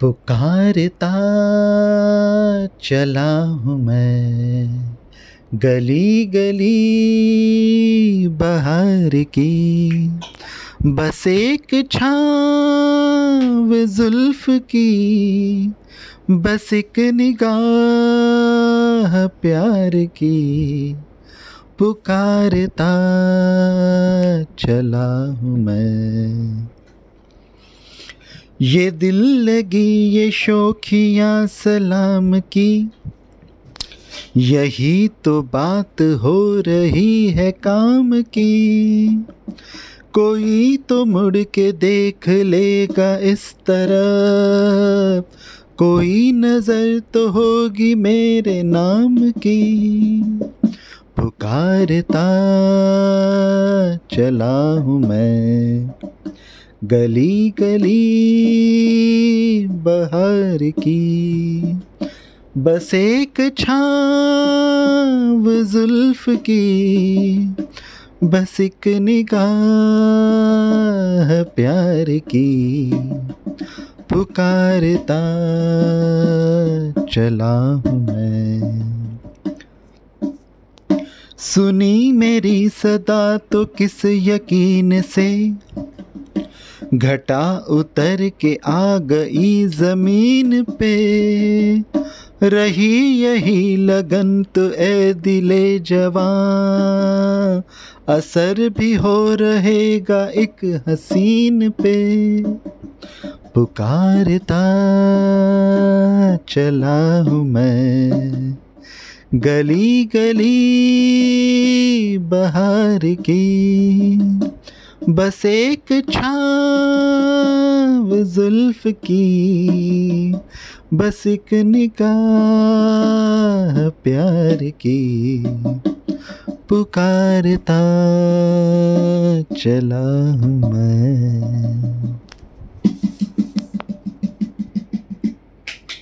पुकारता चला हूँ मैं। गली गली बहार की। बस एक छाव जुल्फ की। बस एक निगाह प्यार की। पुकारता चला हूँ मैं। ये दिल लगी ये शोखियाँ सलाम की। यही तो बात हो रही है काम की। कोई तो मुड़ के देख लेगा इस तरफ़ कोई नज़र तो होगी मेरे नाम की। पुकारता चला हूँ मैं। गली गली बहार की। बस एक छाव जुल्फ की। बस एक निगाह प्यार की। पुकारता चला हूँ मैं। सुनी मेरी सदा तो किस यकीन से घटा उतर के आ गई ज़मीन पे। रही यही लगन तो ए दिले जवान। असर भी हो रहेगा एक हसीन पे। पुकारता चला हूँ मैं। गली गली बहार की। बस एक छाव जुल्फ की बस एक निकाह प्यार की। पुकारता चला हूँ मैं।